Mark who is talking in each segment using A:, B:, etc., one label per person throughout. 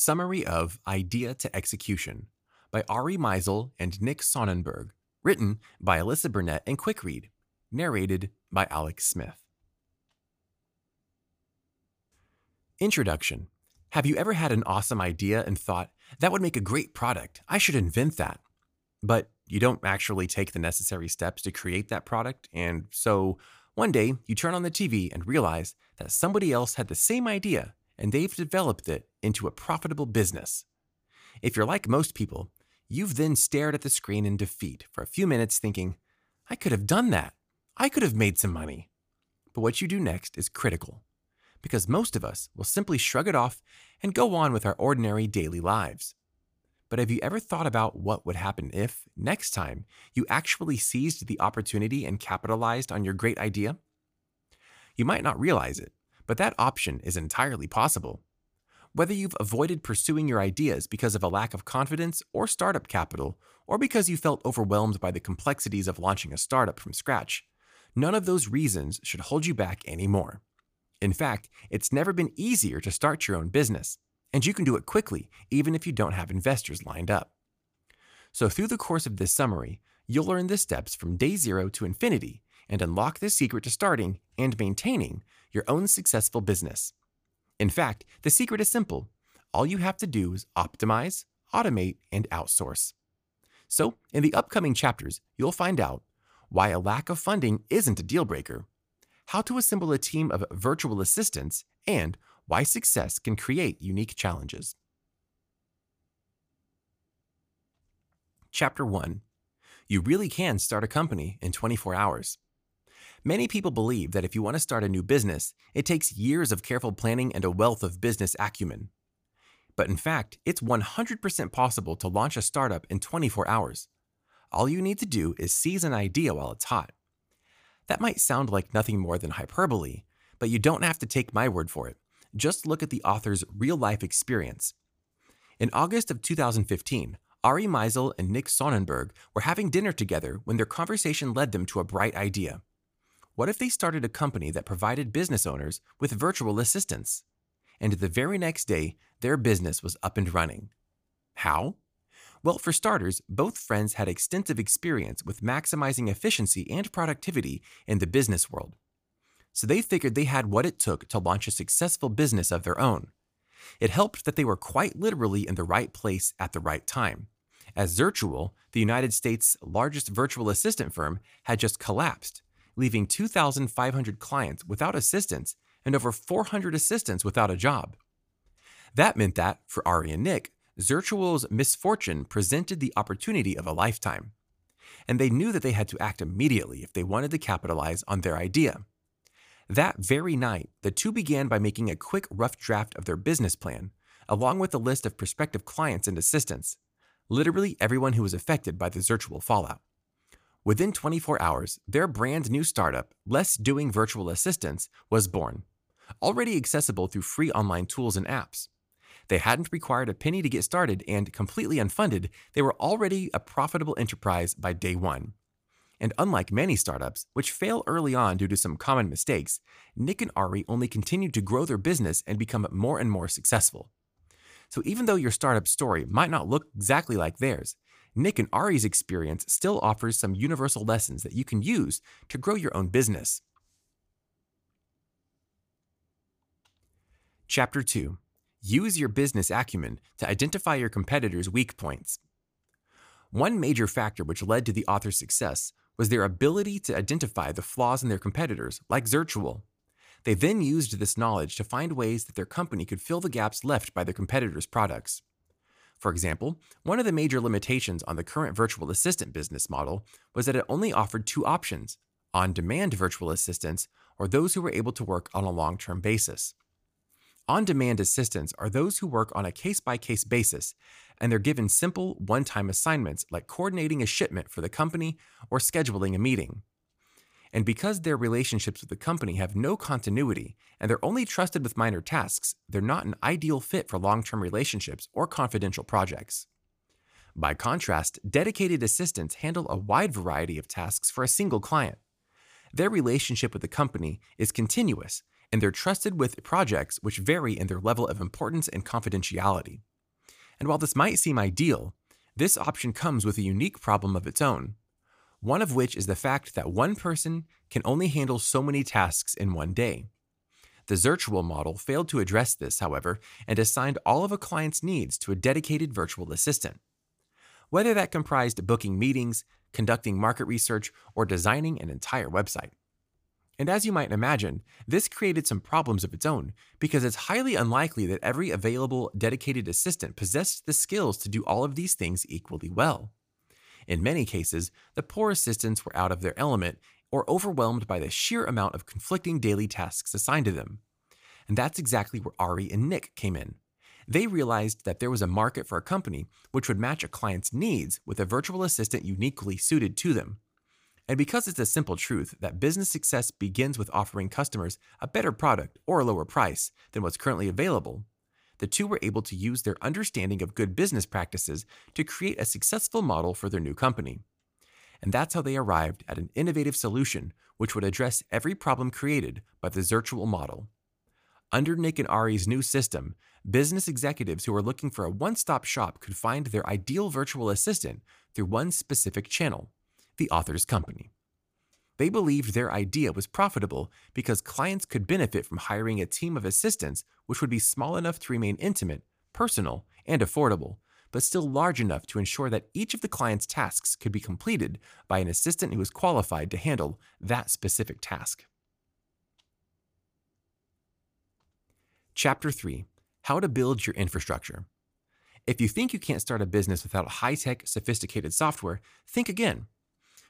A: Summary of Idea to Execution by Ari Meisel and Nick Sonnenberg, written by Alyssa Burnett and Quickread, narrated by Alex Smith. Introduction Have you ever had an awesome idea and thought, that would make a great product? I should invent that. But you don't actually take the necessary steps to create that product, and so one day you turn on the TV and realize that somebody else had the same idea and they've developed it into a profitable business. If you're like most people, you've then stared at the screen in defeat for a few minutes thinking, I could have done that. I could have made some money. But what you do next is critical, because most of us will simply shrug it off and go on with our ordinary daily lives. But have you ever thought about what would happen if, next time, you actually seized the opportunity and capitalized on your great idea? You might not realize it, but that option is entirely possible. Whether you've avoided pursuing your ideas because of a lack of confidence or startup capital, or because you felt overwhelmed by the complexities of launching a startup from scratch, none of those reasons should hold you back anymore. In fact, it's never been easier to start your own business, and you can do it quickly even if you don't have investors lined up. So, through the course of this summary, you'll learn the steps from day zero to infinity and unlock the secret to starting and maintaining your own successful business. In fact, the secret is simple. All you have to do is optimize, automate, and outsource. So, in the upcoming chapters, you'll find out why a lack of funding isn't a deal breaker, how to assemble a team of virtual assistants, and why success can create unique challenges. Chapter 1 You really can start a company in 24 hours. Many people believe that if you want to start a new business, it takes years of careful planning and a wealth of business acumen. But in fact, it's 100% possible to launch a startup in 24 hours. All you need to do is seize an idea while it's hot. That might sound like nothing more than hyperbole, but you don't have to take my word for it. Just look at the author's real life experience. In August of 2015, Ari Meisel and Nick Sonnenberg were having dinner together when their conversation led them to a bright idea. What if they started a company that provided business owners with virtual assistants? And the very next day, their business was up and running. How? Well, for starters, both friends had extensive experience with maximizing efficiency and productivity in the business world. So they figured they had what it took to launch a successful business of their own. It helped that they were quite literally in the right place at the right time, as Zirtual, the United States' largest virtual assistant firm, had just collapsed leaving 2,500 clients without assistance and over 400 assistants without a job. That meant that, for Ari and Nick, Zirtual's misfortune presented the opportunity of a lifetime. And they knew that they had to act immediately if they wanted to capitalize on their idea. That very night, the two began by making a quick rough draft of their business plan, along with a list of prospective clients and assistants, literally everyone who was affected by the Zirtual fallout. Within 24 hours, their brand new startup, Less Doing Virtual Assistants, was born, already accessible through free online tools and apps. They hadn't required a penny to get started, and completely unfunded, they were already a profitable enterprise by day one. And unlike many startups, which fail early on due to some common mistakes, Nick and Ari only continued to grow their business and become more and more successful. So even though your startup story might not look exactly like theirs, Nick and Ari's experience still offers some universal lessons that you can use to grow your own business. Chapter 2 Use your business acumen to identify your competitors' weak points. One major factor which led to the author's success was their ability to identify the flaws in their competitors, like Zirtual. They then used this knowledge to find ways that their company could fill the gaps left by their competitors' products. For example, one of the major limitations on the current virtual assistant business model was that it only offered two options on demand virtual assistants or those who were able to work on a long term basis. On demand assistants are those who work on a case by case basis and they're given simple one time assignments like coordinating a shipment for the company or scheduling a meeting. And because their relationships with the company have no continuity and they're only trusted with minor tasks, they're not an ideal fit for long term relationships or confidential projects. By contrast, dedicated assistants handle a wide variety of tasks for a single client. Their relationship with the company is continuous, and they're trusted with projects which vary in their level of importance and confidentiality. And while this might seem ideal, this option comes with a unique problem of its own. One of which is the fact that one person can only handle so many tasks in one day. The Zirtual model failed to address this, however, and assigned all of a client's needs to a dedicated virtual assistant. Whether that comprised booking meetings, conducting market research, or designing an entire website. And as you might imagine, this created some problems of its own, because it's highly unlikely that every available dedicated assistant possessed the skills to do all of these things equally well. In many cases, the poor assistants were out of their element or overwhelmed by the sheer amount of conflicting daily tasks assigned to them. And that's exactly where Ari and Nick came in. They realized that there was a market for a company which would match a client's needs with a virtual assistant uniquely suited to them. And because it's a simple truth that business success begins with offering customers a better product or a lower price than what's currently available, the two were able to use their understanding of good business practices to create a successful model for their new company and that's how they arrived at an innovative solution which would address every problem created by the Zirtual model. Under Nick and Ari's new system, business executives who were looking for a one stop shop could find their ideal virtual assistant through one specific channel the author's company. They believed their idea was profitable because clients could benefit from hiring a team of assistants which would be small enough to remain intimate, personal, and affordable, but still large enough to ensure that each of the client's tasks could be completed by an assistant who was qualified to handle that specific task. Chapter 3 How to Build Your Infrastructure. If you think you can't start a business without high tech, sophisticated software, think again.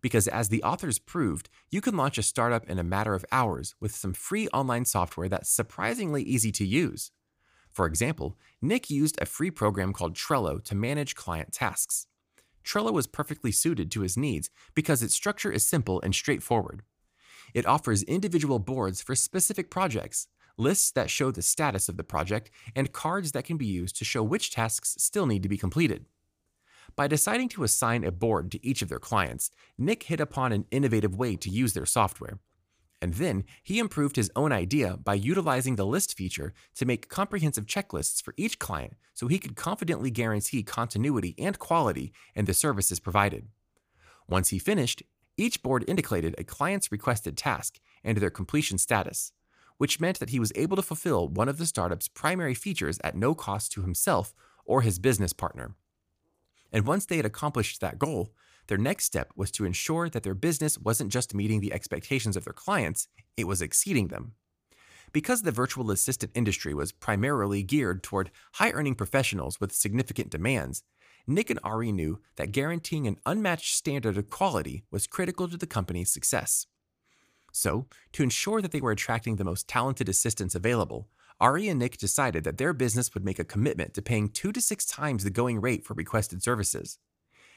A: Because as the authors proved, you can launch a startup in a matter of hours with some free online software that's surprisingly easy to use. For example, Nick used a free program called Trello to manage client tasks. Trello was perfectly suited to his needs because its structure is simple and straightforward. It offers individual boards for specific projects, lists that show the status of the project, and cards that can be used to show which tasks still need to be completed. By deciding to assign a board to each of their clients, Nick hit upon an innovative way to use their software. And then he improved his own idea by utilizing the list feature to make comprehensive checklists for each client so he could confidently guarantee continuity and quality in the services provided. Once he finished, each board indicated a client's requested task and their completion status, which meant that he was able to fulfill one of the startup's primary features at no cost to himself or his business partner. And once they had accomplished that goal, their next step was to ensure that their business wasn't just meeting the expectations of their clients, it was exceeding them. Because the virtual assistant industry was primarily geared toward high earning professionals with significant demands, Nick and Ari knew that guaranteeing an unmatched standard of quality was critical to the company's success. So, to ensure that they were attracting the most talented assistants available, Ari and Nick decided that their business would make a commitment to paying two to six times the going rate for requested services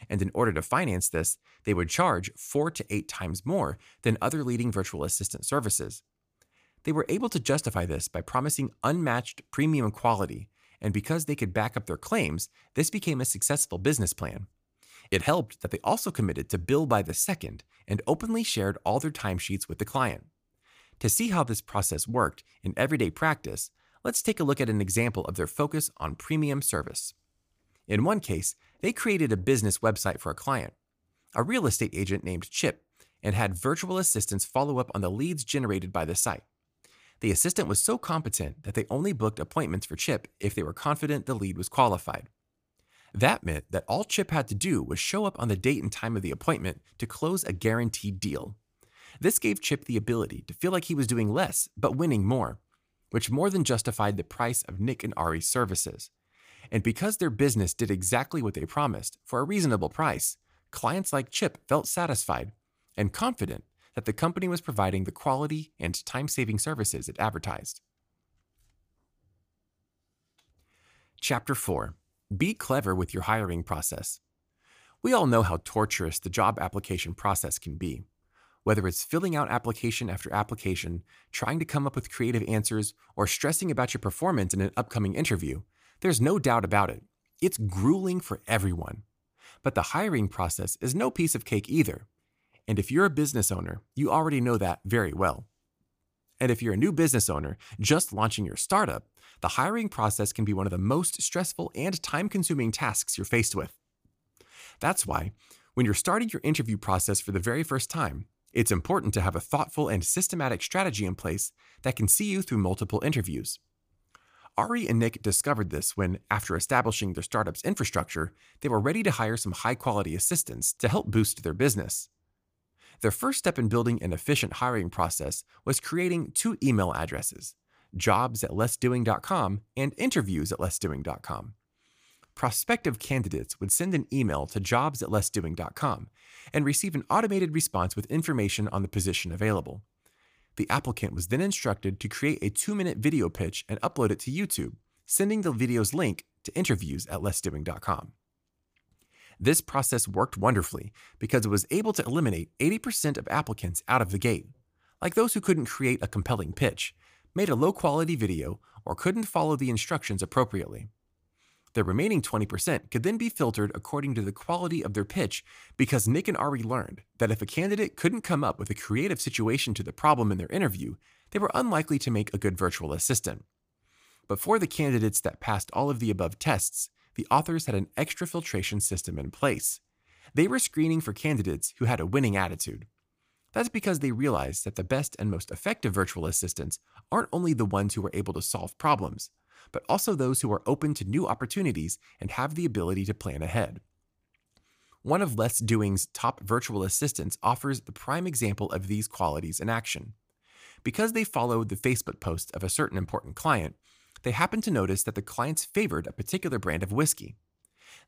A: and in order to finance this, they would charge four to eight times more than other leading virtual assistant services. They were able to justify this by promising unmatched premium quality, and because they could back up their claims, this became a successful business plan. It helped that they also committed to bill by the second and openly shared all their timesheets with the client. To see how this process worked in everyday practice, let's take a look at an example of their focus on premium service. In one case, they created a business website for a client, a real estate agent named Chip, and had virtual assistants follow up on the leads generated by the site. The assistant was so competent that they only booked appointments for Chip if they were confident the lead was qualified. That meant that all Chip had to do was show up on the date and time of the appointment to close a guaranteed deal. This gave Chip the ability to feel like he was doing less but winning more, which more than justified the price of Nick and Ari's services. And because their business did exactly what they promised for a reasonable price, clients like Chip felt satisfied and confident that the company was providing the quality and time saving services it advertised. Chapter 4 Be clever with your hiring process. We all know how torturous the job application process can be. Whether it's filling out application after application, trying to come up with creative answers, or stressing about your performance in an upcoming interview, there's no doubt about it. It's grueling for everyone. But the hiring process is no piece of cake either. And if you're a business owner, you already know that very well. And if you're a new business owner just launching your startup, the hiring process can be one of the most stressful and time consuming tasks you're faced with. That's why, when you're starting your interview process for the very first time, it's important to have a thoughtful and systematic strategy in place that can see you through multiple interviews. Ari and Nick discovered this when, after establishing their startup's infrastructure, they were ready to hire some high quality assistants to help boost their business. Their first step in building an efficient hiring process was creating two email addresses jobs at lessdoing.com and interviews at lessdoing.com. Prospective candidates would send an email to jobs at lessdoing.com and receive an automated response with information on the position available. The applicant was then instructed to create a two minute video pitch and upload it to YouTube, sending the video's link to interviews at lessdoing.com. This process worked wonderfully because it was able to eliminate 80% of applicants out of the gate, like those who couldn't create a compelling pitch, made a low quality video, or couldn't follow the instructions appropriately. The remaining 20% could then be filtered according to the quality of their pitch because Nick and Ari learned that if a candidate couldn't come up with a creative situation to the problem in their interview, they were unlikely to make a good virtual assistant. But for the candidates that passed all of the above tests, the authors had an extra filtration system in place. They were screening for candidates who had a winning attitude. That's because they realized that the best and most effective virtual assistants aren't only the ones who are able to solve problems, but also those who are open to new opportunities and have the ability to plan ahead. One of Less Doing's top virtual assistants offers the prime example of these qualities in action. Because they followed the Facebook post of a certain important client, they happened to notice that the clients favored a particular brand of whiskey.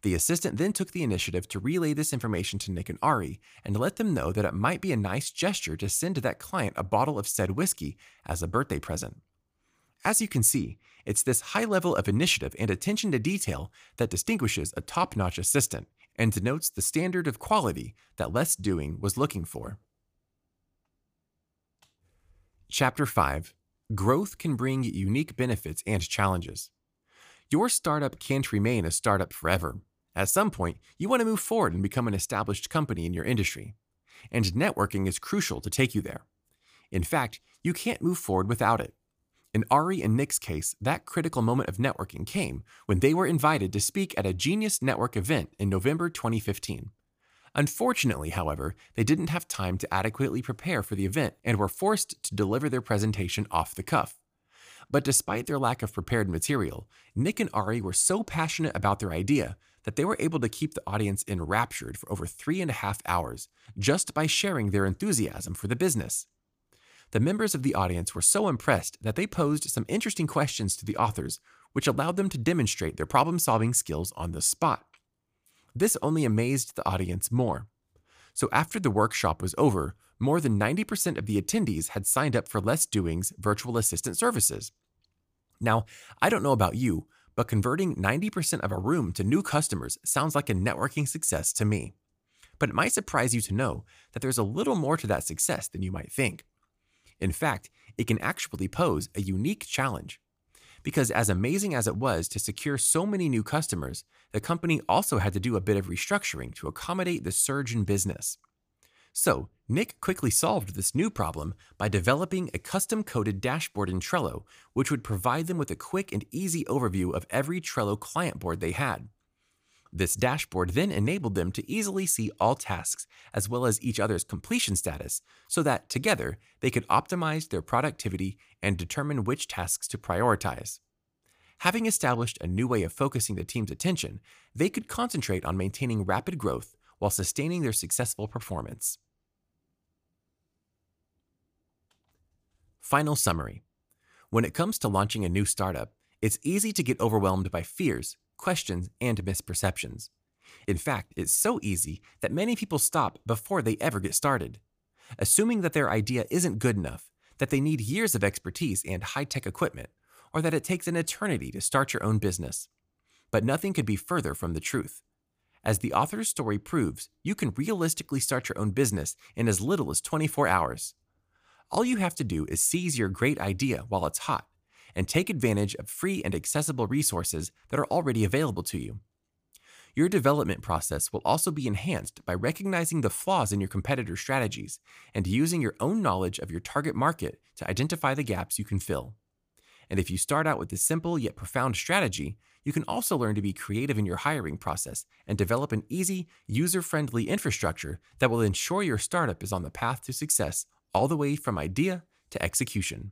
A: The assistant then took the initiative to relay this information to Nick and Ari and let them know that it might be a nice gesture to send to that client a bottle of said whiskey as a birthday present. As you can see, it's this high level of initiative and attention to detail that distinguishes a top notch assistant and denotes the standard of quality that Less Doing was looking for. Chapter 5 growth can bring unique benefits and challenges. Your startup can't remain a startup forever. At some point, you want to move forward and become an established company in your industry. And networking is crucial to take you there. In fact, you can't move forward without it. In Ari and Nick's case, that critical moment of networking came when they were invited to speak at a Genius Network event in November 2015. Unfortunately, however, they didn't have time to adequately prepare for the event and were forced to deliver their presentation off the cuff. But despite their lack of prepared material, Nick and Ari were so passionate about their idea that they were able to keep the audience enraptured for over three and a half hours just by sharing their enthusiasm for the business. The members of the audience were so impressed that they posed some interesting questions to the authors, which allowed them to demonstrate their problem solving skills on the spot. This only amazed the audience more. So after the workshop was over, more than 90% of the attendees had signed up for Less Doing's virtual assistant services. Now, I don't know about you, but converting 90% of a room to new customers sounds like a networking success to me. But it might surprise you to know that there's a little more to that success than you might think. In fact, it can actually pose a unique challenge because as amazing as it was to secure so many new customers, the company also had to do a bit of restructuring to accommodate the surge in business. So, Nick quickly solved this new problem by developing a custom coded dashboard in Trello, which would provide them with a quick and easy overview of every Trello client board they had. This dashboard then enabled them to easily see all tasks as well as each other's completion status so that together they could optimize their productivity and determine which tasks to prioritize. Having established a new way of focusing the team's attention, they could concentrate on maintaining rapid growth while sustaining their successful performance. Final summary When it comes to launching a new startup, it's easy to get overwhelmed by fears questions, and misperceptions. In fact, it's so easy that many people stop before they ever get started, assuming that their idea isn't good enough, that they need years of expertise and high tech equipment, or that it takes an eternity to start your own business. But nothing could be further from the truth. As the author's story proves, you can realistically start your own business in as little as 24 hours. All you have to do is seize your great idea while it's hot and take advantage of free and accessible resources that are already available to you. Your development process will also be enhanced by recognizing the flaws in your competitor strategies and using your own knowledge of your target market to identify the gaps you can fill. And if you start out with this simple yet profound strategy, you can also learn to be creative in your hiring process and develop an easy, user friendly infrastructure that will ensure your startup is on the path to success all the way from idea to execution.